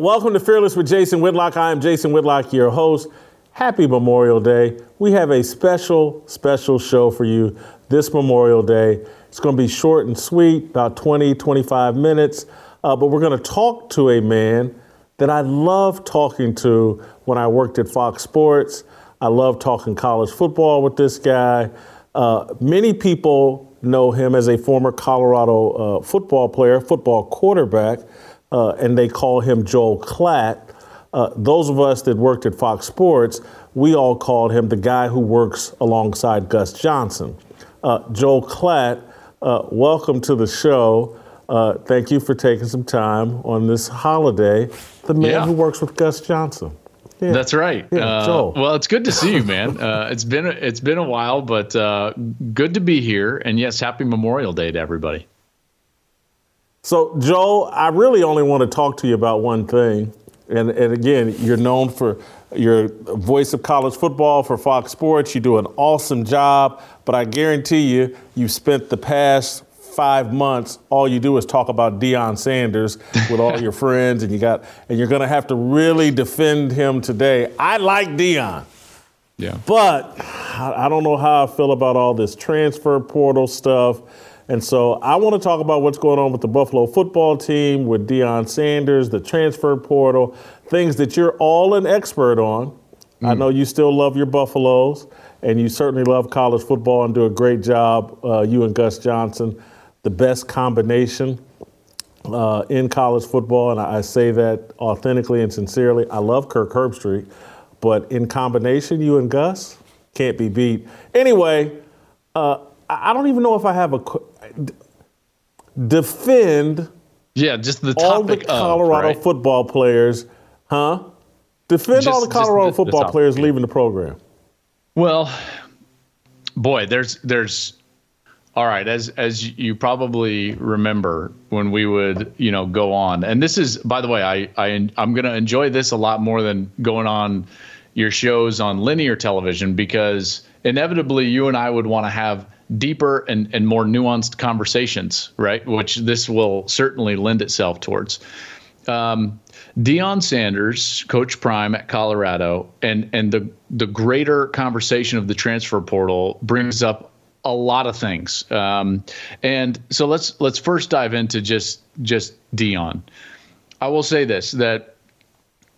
Welcome. To Fearless with Jason Whitlock. I am Jason Whitlock, your host. Happy Memorial Day. We have a special, special show for you this Memorial Day. It's going to be short and sweet, about 20, 25 minutes. Uh, but we're going to talk to a man that I love talking to when I worked at Fox Sports. I love talking college football with this guy. Uh, many people know him as a former Colorado uh, football player, football quarterback, uh, and they call him Joel Klatt. Uh, those of us that worked at Fox Sports, we all called him the guy who works alongside Gus Johnson. Uh, Joel Klatt, uh, welcome to the show. Uh, thank you for taking some time on this holiday. The man Yeah. who works with Gus Johnson. Yeah. That's right. Yeah, Uh, well, it's good to see you, man. Uh, it's been it's been a while, but uh, good to be here. And yes, happy Memorial Day to everybody. So, Joel, I really only want to talk to you about one thing. And, and again, you're known for your voice of college football for Fox Sports. You do an awesome job, but I guarantee you, you spent the past five months, all you do is talk about Deion Sanders with all your friends, and you got, and you're going to have to really defend him today. I like Deion. Yeah. But I I don't know how I feel about all this transfer portal stuff. And so I want to talk about what's going on with the Buffalo football team, with Deion Sanders, the transfer portal, things that you're all an expert on. I know you still love your Buffaloes, and you certainly love college football and do a great job, uh, you and Gus Johnson, the best combination uh, in college football, and I, I say that authentically and sincerely. I love Kirk Herbstreit, but in combination, you and Gus can't be beat. Anyway, uh, I don't even know if I have a defend Yeah, just the all the topic of, Colorado right? football players, huh? Defend all the Colorado the- the football topic, players leaving the program. Well, boy, there's there's all right, as as you probably remember when we would, you know, go on. And this is by the way, I I I'm going to enjoy this a lot more than going on your shows on linear television because inevitably you and I would want to have deeper and, and more nuanced conversations, right? Which this will certainly lend itself towards. Um, Deion Sanders, Coach Prime at Colorado, and and the the greater conversation of the transfer portal brings up a lot of things. Um, and so let's let's first dive into just just Deion. I will say this that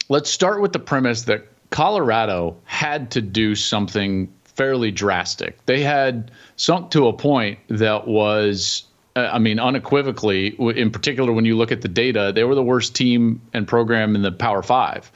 let's start with the premise that Colorado had to do something fairly drastic. They had sunk to a point that was, uh, I mean, unequivocally, in particular, when you look at the data, they were the worst team and program in the Power Five.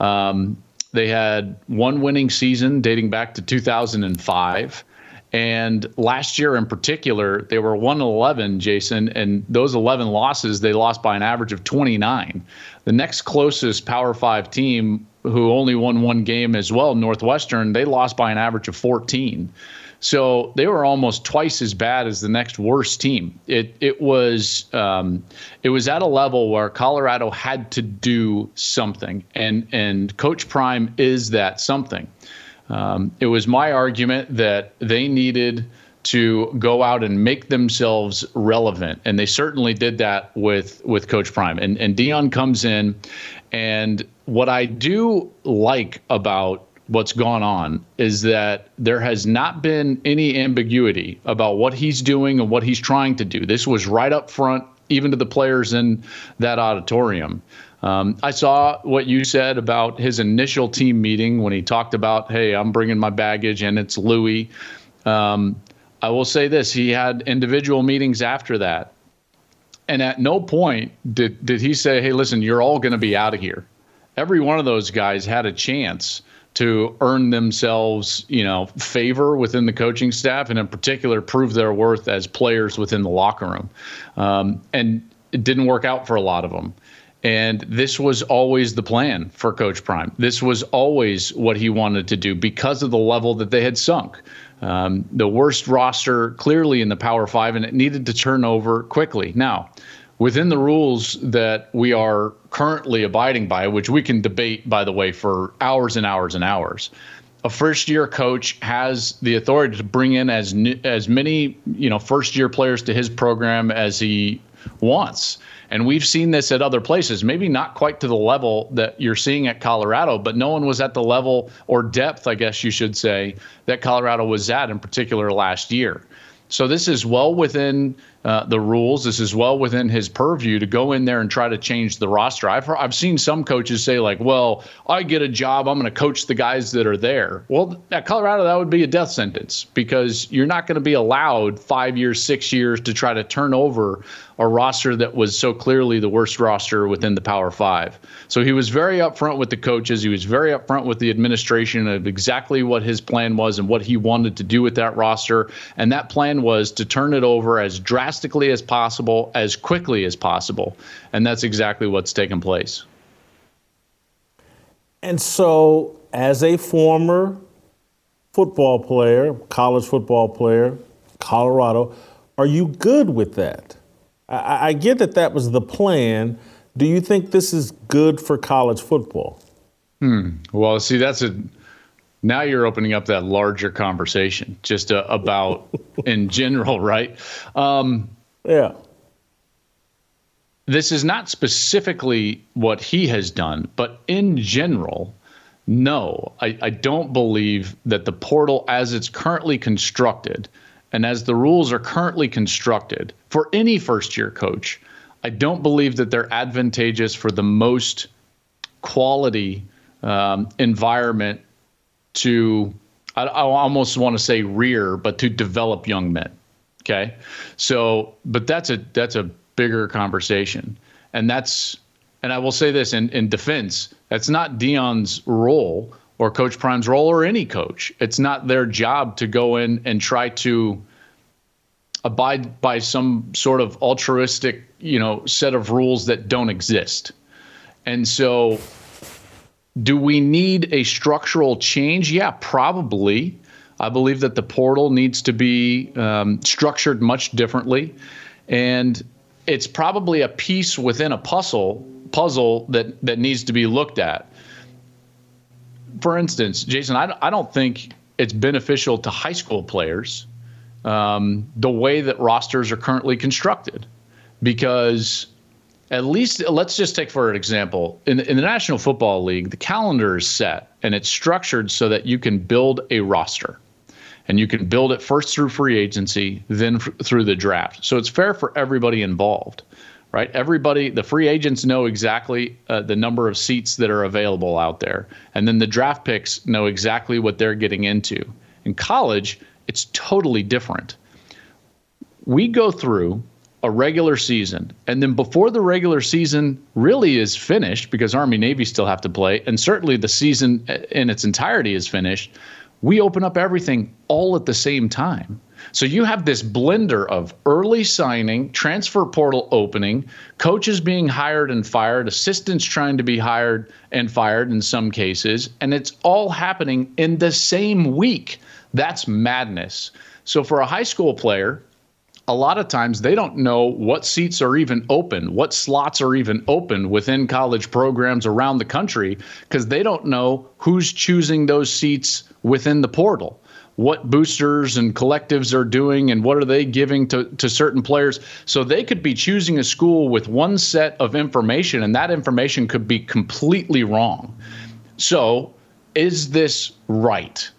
Um, they had one winning season dating back to 2005. And last year in particular, they were 1 11, Jason, and those 11 losses, they lost by an average of 29. The next closest Power Five team, who only won one game as well, Northwestern, they lost by an average of 14. So they were almost twice as bad as the next worst team. It it was um, it was at a level where Colorado had to do something, and and Coach Prime is that something. Um, it was my argument that they needed to go out and make themselves relevant, and they certainly did that with with Coach Prime. And and Deion comes in, and what I do like about what's gone on is that there has not been any ambiguity about what he's doing and what he's trying to do. This was right up front, even to the players in that auditorium. Um, I saw what you said about his initial team meeting when he talked about, hey, I'm bringing my baggage and it's Louis. Um, I will say this he had individual meetings after that. And at no point did, did he say, hey, listen, you're all going to be out of here. Every one of those guys had a chance to earn themselves, you know, favor within the coaching staff, and in particular, prove their worth as players within the locker room. Um, and it didn't work out for a lot of them. And this was always the plan for Coach Prime. This was always what he wanted to do because of the level that they had sunk. Um, the worst roster clearly in the Power Five, and it needed to turn over quickly. Now, within the rules that we are currently abiding by, which we can debate, by the way, for hours and hours and hours. A first-year coach has the authority to bring in as as many you know first-year players to his program as he wants, And we've seen this at other places, maybe not quite to the level that you're seeing at Colorado, but no one was at the level or depth, I guess you should say, that Colorado was at in particular last year. So this is well within uh, the rules. This is well within his purview to go in there and try to change the roster. I've I've seen some coaches say like, "Well, I get a job, I'm going to coach the guys that are there." Well, at Colorado, that would be a death sentence because you're not going to be allowed five years, six years to try to turn over a roster that was so clearly the worst roster within the Power Five. So he was very upfront with the coaches. He was very upfront with the administration of exactly what his plan was and what he wanted to do with that roster. And that plan was to turn it over as drastically as possible, as quickly as possible. And that's exactly what's taken place. And so, as a former football player, college football player, Colorado, are you good with that? I, I get that that was the plan. Do you think this is good for college football? Hmm. Well, see, that's a now you're opening up that larger conversation just uh, about in general, right? Um, yeah. This is not specifically what he has done, but in general, no, I, I don't believe that the portal as it's currently constructed and as the rules are currently constructed for any first year coach, I don't believe that they're advantageous for the most quality um, environment to, I, I almost want to say rear, but to develop young men. Okay. So, but that's a, that's a bigger conversation. And that's, and I will say this in, in defense, that's not Deion's role or Coach Prime's role or any coach. It's not their job to go in and try to abide by some sort of altruistic, you know, set of rules that don't exist. And so do we need a structural change? Yeah, probably. I believe that the portal needs to be um, structured much differently, and it's probably a piece within a puzzle puzzle that that needs to be looked at for instance, Jason, I, I don't think it's beneficial to high school players um, the way that rosters are currently constructed because at least let's just take for an example in, in the national football league the calendar is set and it's structured so that you can build a roster and you can build it first through free agency then f- through the draft so it's fair for everybody involved right? Everybody, the free agents know exactly uh, the number of seats that are available out there. And then the draft picks know exactly what they're getting into. In college, it's totally different. We go through a regular season, and then before the regular season really is finished, because Army Navy still have to play, and certainly the season in its entirety is finished, we open up everything all at the same time. So you have this blender of early signing, transfer portal opening, coaches being hired and fired, assistants trying to be hired and fired in some cases, and it's all happening in the same week. That's madness. So for a high school player, a lot of times they don't know what seats are even open, what slots are even open within college programs around the country, because they don't know who's choosing those seats within the portal what boosters and collectives are doing and what are they giving to, to certain players. So they could be choosing a school with one set of information, and that information could be completely wrong. So is this right?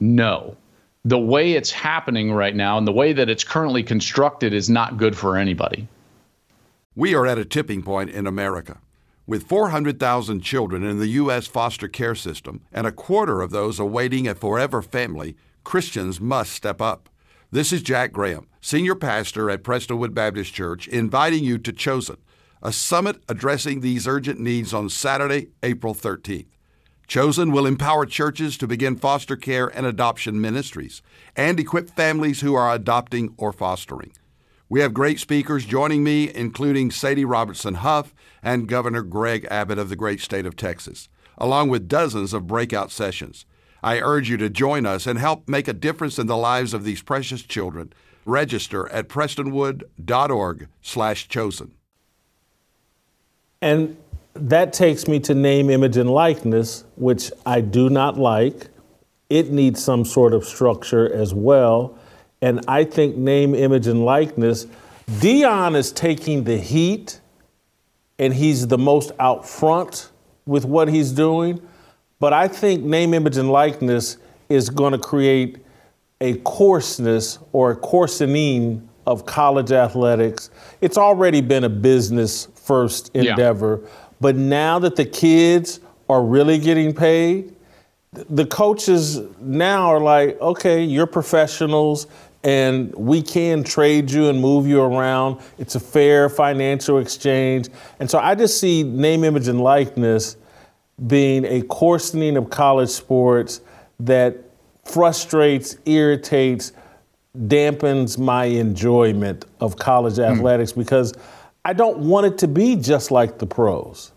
No. The way it's happening right now and the way that it's currently constructed is not good for anybody. We are at a tipping point in America. With 400,000 children in the U.S. foster care system and a quarter of those awaiting a forever family, Christians must step up. This is Jack Graham, Senior Pastor at Prestonwood Baptist Church, inviting you to Chosen, a summit addressing these urgent needs on Saturday, April 13th. Chosen will empower churches to begin foster care and adoption ministries and equip families who are adopting or fostering. We have great speakers joining me, including Sadie Robertson Huff and Governor Greg Abbott of the great state of Texas, along with dozens of breakout sessions. I urge you to join us and help make a difference in the lives of these precious children. Register at prestonwood.org/chosen. And that takes me to name, image, and likeness, which I do not like. It needs some sort of structure as well. And I think name, image, and likeness, Deion is taking the heat and he's the most out front with what he's doing. But I think name, image, and likeness is going to create a coarseness or a coarsening of college athletics. It's already been a business first endeavor, yeah. But now that the kids are really getting paid, the coaches now are like, okay, you're professionals and we can trade you and move you around. It's a fair financial exchange. And so I just see name, image, and likeness being a coarsening of college sports that frustrates, irritates, dampens my enjoyment of college mm. athletics because I don't want it to be just like the pros.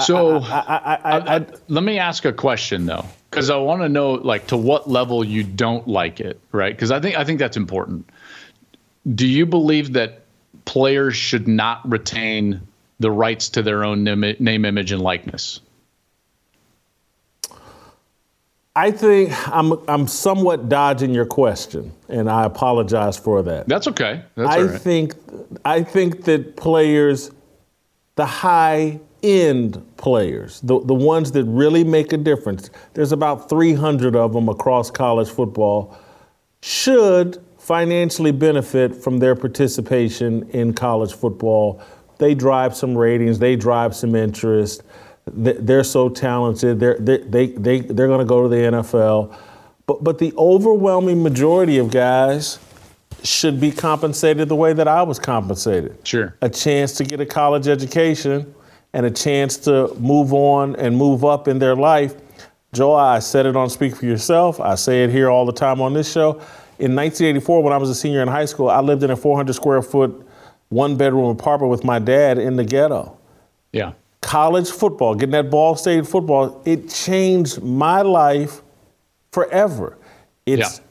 So I, I, let me ask a question though, because I want to know like to what level you don't like it, right? Because I think I think that's important. Do you believe that players should not retain the rights to their own name, name image, and likeness? I think I'm I'm somewhat dodging your question, and I apologize for that. That's okay. That's I think I think that players, the high end players, the, the ones that really make a difference, there's about 300 of them across college football, should financially benefit from their participation in college football. They drive some ratings, they drive some interest they're so talented. They're, they, they, they, they're going to go to the NFL. But, but the overwhelming majority of guys should be compensated the way that I was compensated. Sure. A chance to get a college education and a chance to move on and move up in their life. Joe, I said it on Speak for Yourself. I say it here all the time on this show. In 1984, when I was a senior in high school, I lived in a 400 square foot, one bedroom apartment with my dad in the ghetto. Yeah college football, getting that Ball State football, it changed my life forever. It's yeah.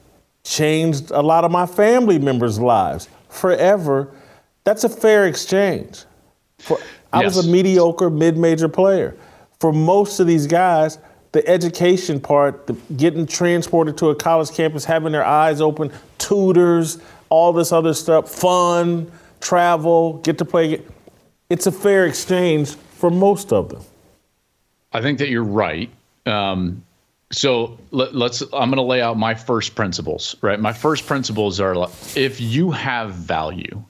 changed a lot of my family members' lives forever. That's a fair exchange. For, I yes. was a mediocre mid-major player. For most of these guys, the education part, the getting transported to a college campus, having their eyes open, tutors, all this other stuff, fun, travel, get to play. It's a fair exchange for most of them. I think that you're right. Um, so let, us I'm going to lay out my first principles, right? My first principles are if you have value,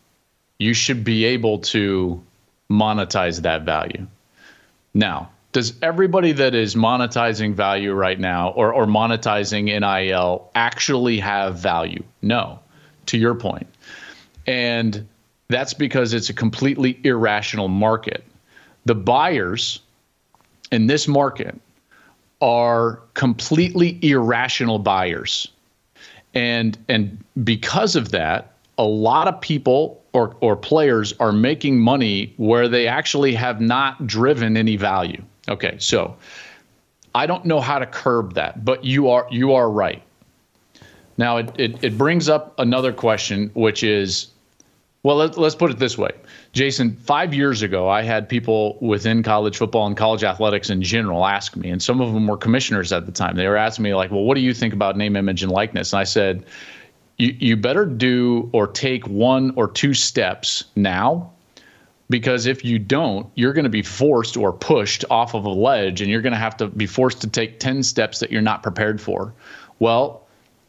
you should be able to monetize that value. Now, does everybody that is monetizing value right now or, or monetizing NIL actually have value? No, to your point. And that's because it's a completely irrational market the buyers in this market are completely irrational buyers. And and because of that, a lot of people or, or players are making money where they actually have not driven any value. Okay, so I don't know how to curb that, but you are you are right. Now it, it, it brings up another question, which is well, let, us put it this way. Jason, five years ago, I had people within college football and college athletics in general ask me, and some of them were commissioners at the time. They were asking me, like, well, what do you think about name, image, and likeness? And I said, you, you better do or take one or two steps now because if you don't, you're going to be forced or pushed off of a ledge and you're going to have to be forced to take 10 steps that you're not prepared for. Well,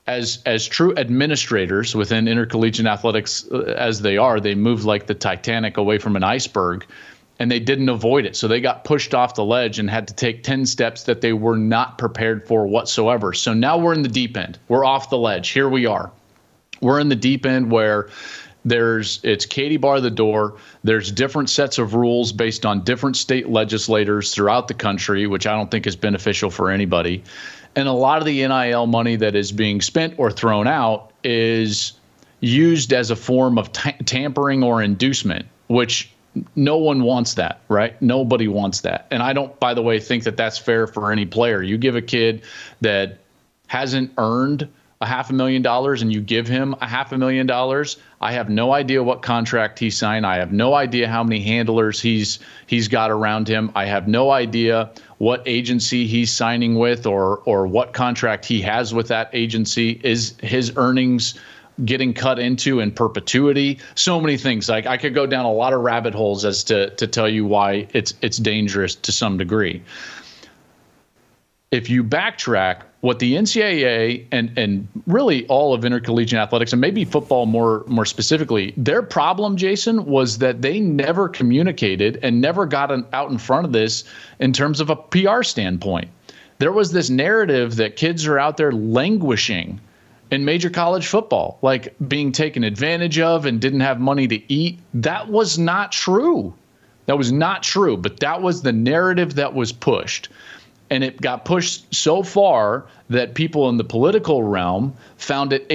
as as true administrators within intercollegiate athletics uh, as they are, they moved like the Titanic away from an iceberg and they didn't avoid it. So they got pushed off the ledge and had to take 10 steps that they were not prepared for whatsoever. So now we're in the deep end. We're off the ledge. Here we are. We're in the deep end where there's it's Katie bar the door. There's different sets of rules based on different state legislators throughout the country, which I don't think is beneficial for anybody. And a lot of the NIL money that is being spent or thrown out is used as a form of t- tampering or inducement, which no one wants that, right? Nobody wants that. And I don't, by the way, think that that's fair for any player. You give a kid that hasn't earned a half a million dollars and you give him a half a million dollars, I have no idea what contract he signed. I have no idea how many handlers he's he's got around him. I have no idea what agency he's signing with or or what contract he has with that agency. Is his earnings getting cut into in perpetuity. So many things. Like I could go down a lot of rabbit holes as to to tell you why it's it's dangerous to some degree. If you backtrack, what the NCAA and and really all of intercollegiate athletics and maybe football more more specifically, their problem, Jason, was that they never communicated and never got an, out in front of this in terms of a PR standpoint. There was this narrative that kids are out there languishing in major college football, like being taken advantage of and didn't have money to eat. That was not true. That was not true, but that was the narrative that was pushed. And it got pushed so far that people in the political realm found it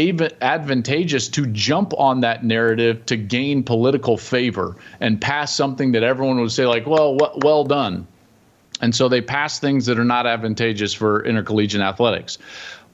advantageous to jump on that narrative to gain political favor and pass something that everyone would say, like, well, well done. And so they pass things that are not advantageous for intercollegiate athletics.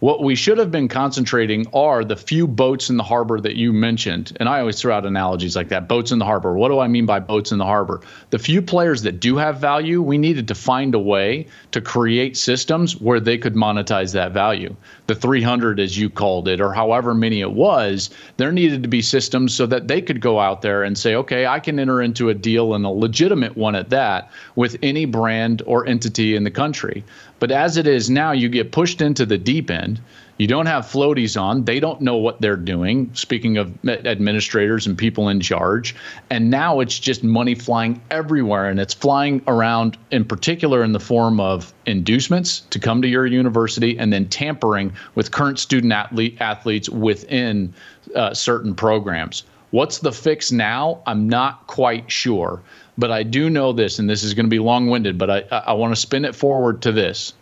What we should have been concentrating are the few boats in the harbor that you mentioned. And I always throw out analogies like that boats in the harbor. What do I mean by boats in the harbor? The few players that do have value, we needed to find a way to create systems where they could monetize that value. The 300, as you called it, or however many it was, there needed to be systems so that they could go out there and say, okay, I can enter into a deal and a legitimate one at that with any brand or entity in the country. But as it is now, you get pushed into the deep end. You don't have floaties on. They don't know what they're doing. Speaking of administrators and people in charge. And now it's just money flying everywhere. And it's flying around, in particular, in the form of inducements to come to your university and then tampering with current student athlete, athletes within uh, certain programs. What's the fix now? I'm not quite sure. But I do know this, and this is going to be long winded, but I, I want to spin it forward to this.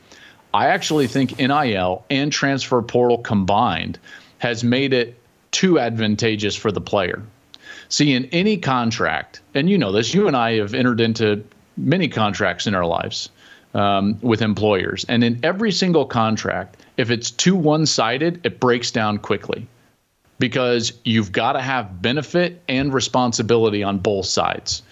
I actually think NIL and transfer portal combined has made it too advantageous for the player. See, in any contract, and you know this, you and I have entered into many contracts in our lives um, with employers. And in every single contract, if it's too one sided, it breaks down quickly because you've got to have benefit and responsibility on both sides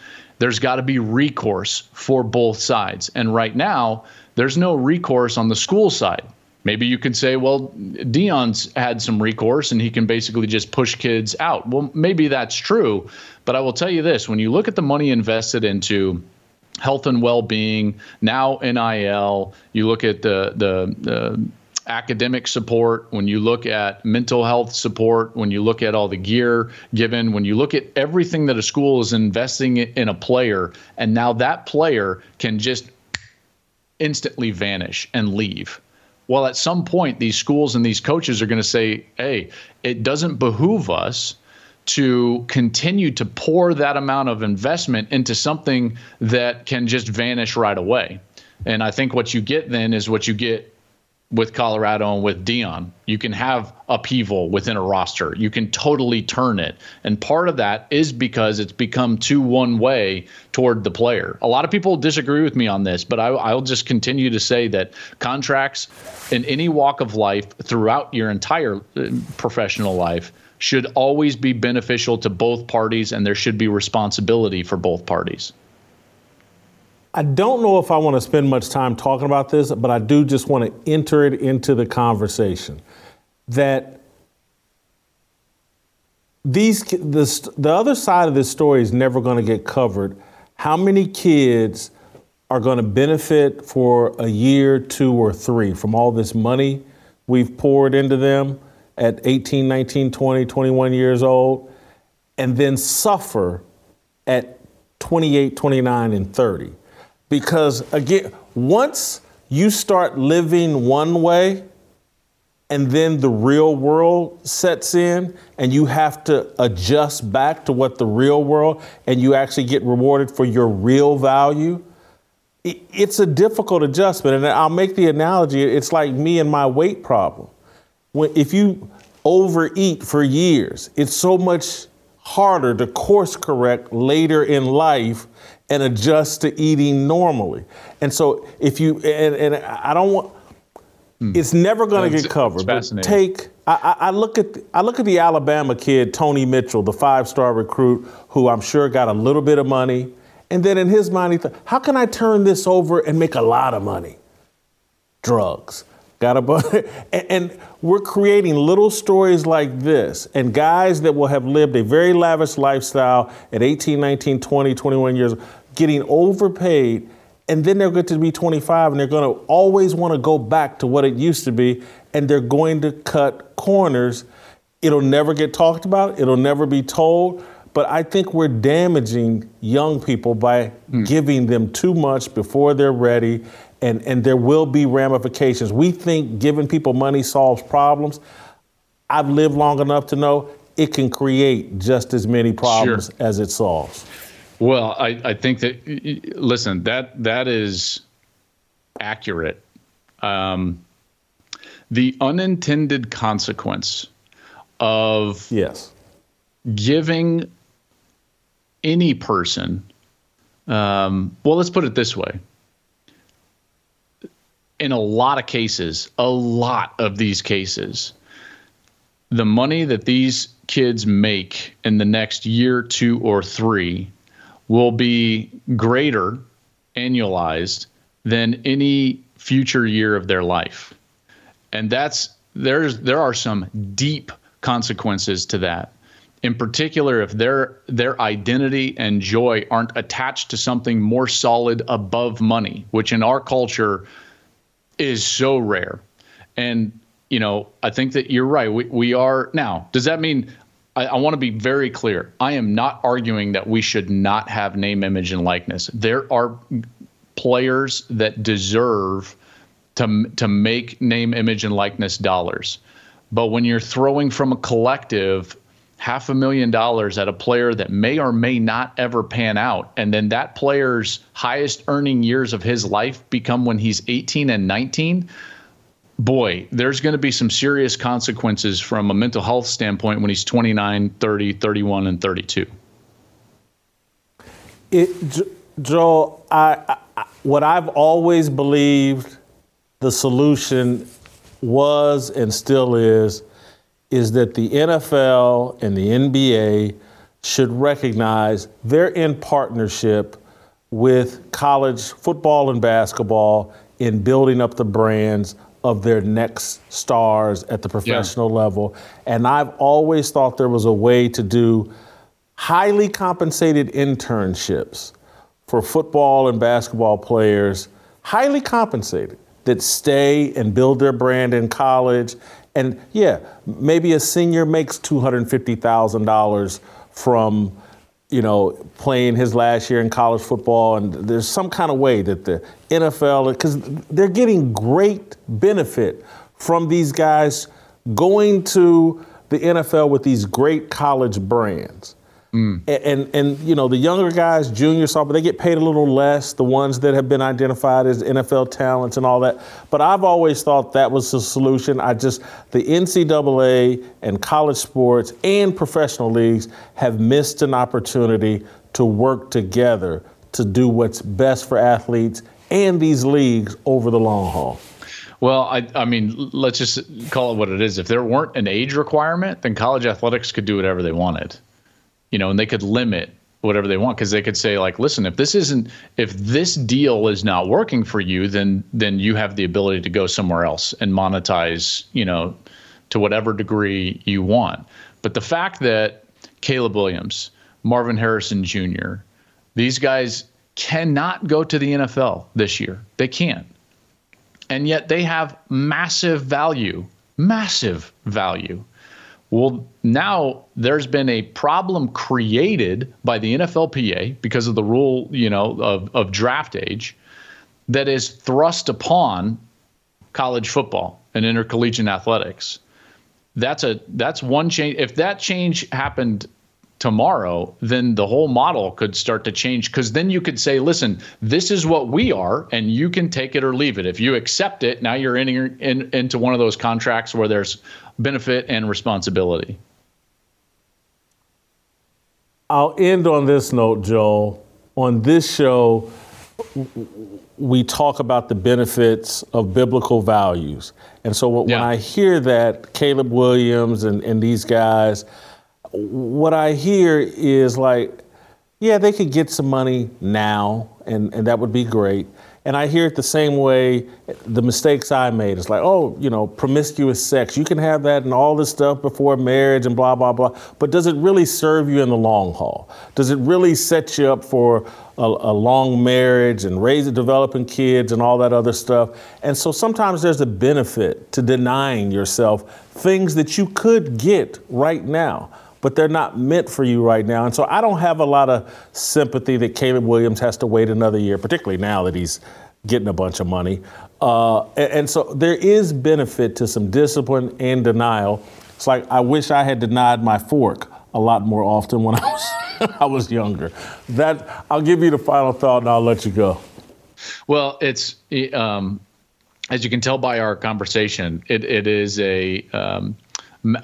there's got to be recourse for both sides. And right now, there's no recourse on the school side. Maybe you could say, well, Deion's had some recourse and he can basically just push kids out. Well, maybe that's true. But I will tell you this when you look at the money invested into health and well being, now NIL, you look at the, the, the academic support, when you look at mental health support, when you look at all the gear given, when you look at everything that a school is investing in a player, and now that player can just instantly vanish and leave. Well, at some point, these schools and these coaches are going to say, hey, it doesn't behoove us to continue to pour that amount of investment into something that can just vanish right away. And I think what you get then is what you get with Colorado and with Deion. You can have upheaval within a roster. You can totally turn it. And part of that is because it's become too one way toward the player. A lot of people disagree with me on this, but I, will just continue to say that contracts in any walk of life throughout your entire uh, professional life should always be beneficial to both parties, and there should be responsibility for both parties. I don't know if I want to spend much time talking about this, but I do just want to enter it into the conversation that these this, the other side of this story is never going to get covered. How many kids are going to benefit for a year, two, or three from all this money we've poured into them at 18, 19, 20, 21 years old, and then suffer at 28, 29, and 30? Because again, once you start living one way and then the real world sets in and you have to adjust back to what the real world and you actually get rewarded for your real value, it's a difficult adjustment. And I'll make the analogy it's like me and my weight problem. When, if you overeat for years, it's so much harder to course correct later in life and adjust to eating normally. And so if you and, and I don't want hmm. it's never going to get covered. But take I, I, look at I look at the Alabama kid Tony Mitchell, the five-star recruit, who I'm sure got a little bit of money, and then in his mind he thought, how can I turn this over and make a lot of money? Drugs. got a and, and we're creating little stories like this and guys that will have lived a very lavish lifestyle at 18 19 20 21 years getting overpaid and then they're going to be 25 and they're going to always want to go back to what it used to be and they're going to cut corners it'll never get talked about it'll never be told but I think we're damaging young people by mm. giving them too much before they're ready, and, and there will be ramifications. We think giving people money solves problems. I've lived long enough to know it can create just as many problems sure. as it solves. Well, I, I think that listen that that is accurate. Um, the unintended consequence of yes giving any person, um, well, let's put it this way. In a lot of cases, a lot of these cases, the money that these kids make in the next year, two, or three will be greater annualized than any future year of their life. And that's there's there are some deep consequences to that. In particular if their their identity and joy aren't attached to something more solid above money which in our culture is so rare. And you know i think that you're right. We, we are now does that mean I, I want to be very clear. I am not arguing that we should not have name image and likeness. There are players that deserve to to make name image and likeness dollars. But when you're throwing from a collective half a million dollars at a player that may or may not ever pan out and then that player's highest earning years of his life become when he's 18 and 19 boy there's going to be some serious consequences from a mental health standpoint when he's 29 30 31 and 32 it, joel I, I what i've always believed the solution was and still is is that the NFL and the NBA should recognize they're in partnership with college football and basketball in building up the brands of their next stars at the professional yeah. level. And I've always thought there was a way to do highly compensated internships for football and basketball players, highly compensated, that stay and build their brand in college and yeah, maybe a senior makes $250,000 from, you know, playing his last year in college football. And there's some kind of way that the NFL, because they're getting great benefit from these guys going to the NFL with these great college brands. Mm. And, and, and you know the younger guys, junior sophomore, they get paid a little less. The ones that have been identified as NFL talents and all that. But I've always thought that was the solution. I just the NCAA and college sports and professional leagues have missed an opportunity to work together to do what's best for athletes and these leagues over the long haul. Well, I, I mean, let's just call it what it is. If there weren't an age requirement, then college athletics could do whatever they wanted you know, and they could limit whatever they want because they could say like listen if this isn't if this deal is not working for you then then you have the ability to go somewhere else and monetize you know to whatever degree you want but the fact that Caleb Williams Marvin Harrison Jr. these guys cannot go to the NFL this year they can't and yet they have massive value massive value well, now there's been a problem created by the NFLPA because of the rule, you know, of, of draft age that is thrust upon college football and intercollegiate athletics. That's a that's one change. If that change happened tomorrow, then the whole model could start to change because then you could say, listen, this is what we are, and you can take it or leave it. If you accept it, now you're in, in, into one of those contracts where there's benefit and responsibility. I'll end on this note, Joel. On this show, we talk about the benefits of biblical values. And so when yeah. I hear that, Caleb Williams and, and these guys, what I hear is like yeah, they could get some money now, and, and that would be great. And I hear it the same way the mistakes I made. It's like, oh, you know, promiscuous sex. You can have that and all this stuff before marriage and blah, blah, blah. But does it really serve you in the long haul? Does it really set you up for a, a long marriage and raising, developing kids and all that other stuff? And so sometimes there's a benefit to denying yourself things that you could get right now but they're not meant for you right now. And so I don't have a lot of sympathy that Caleb Williams has to wait another year, particularly now that he's getting a bunch of money. Uh, and, and, so there is benefit to some discipline and denial. It's like I wish I had denied my fork a lot more often when I was I was younger. That I'll give you the final thought and I'll let you go. Well, it's um, as you can tell by our conversation, it, it is a um,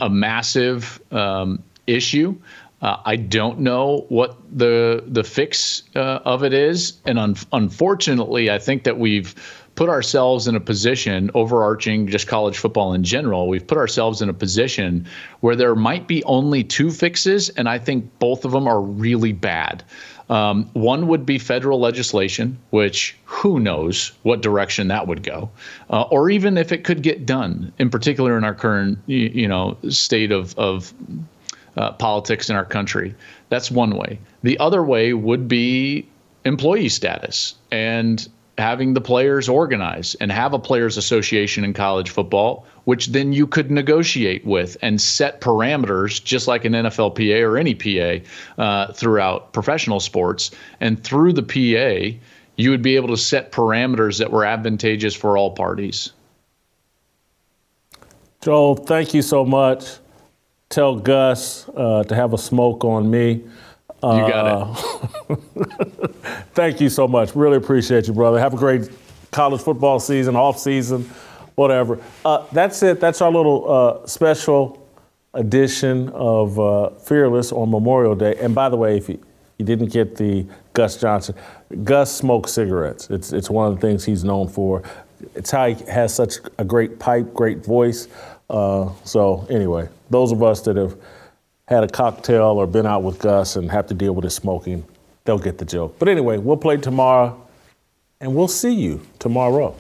a massive um, issue. Uh, I don't know what the the fix uh, of it is, and un- unfortunately, I think that we've put ourselves in a position, overarching just college football in general, we've put ourselves in a position where there might be only two fixes, and I think both of them are really bad. Um, one would be federal legislation, which who knows what direction that would go, uh, or even if it could get done. In particular, in our current you, know state of of uh, politics in our country. That's one way. The other way would be employee status and having the players organize and have a players association in college football which then you could negotiate with and set parameters just like an nflpa or any pa uh, throughout professional sports and through the pa you would be able to set parameters that were advantageous for all parties joel thank you so much tell Gus uh, to have a smoke on me. Uh, you got it. thank you so much. Really appreciate you, brother. Have a great college football season, off season, whatever. Uh, that's it. That's our little uh, special edition of uh, Fearless on Memorial Day. And by the way, if you, you didn't get the Gus Johnson, Gus smokes cigarettes. It's, it's one of the things he's known for. It's how he has such a great pipe, great voice. Uh, so anyway, those of us that have had a cocktail or been out with Gus and have to deal with his smoking, they'll get the joke. But anyway, we'll play tomorrow, and we'll see you tomorrow.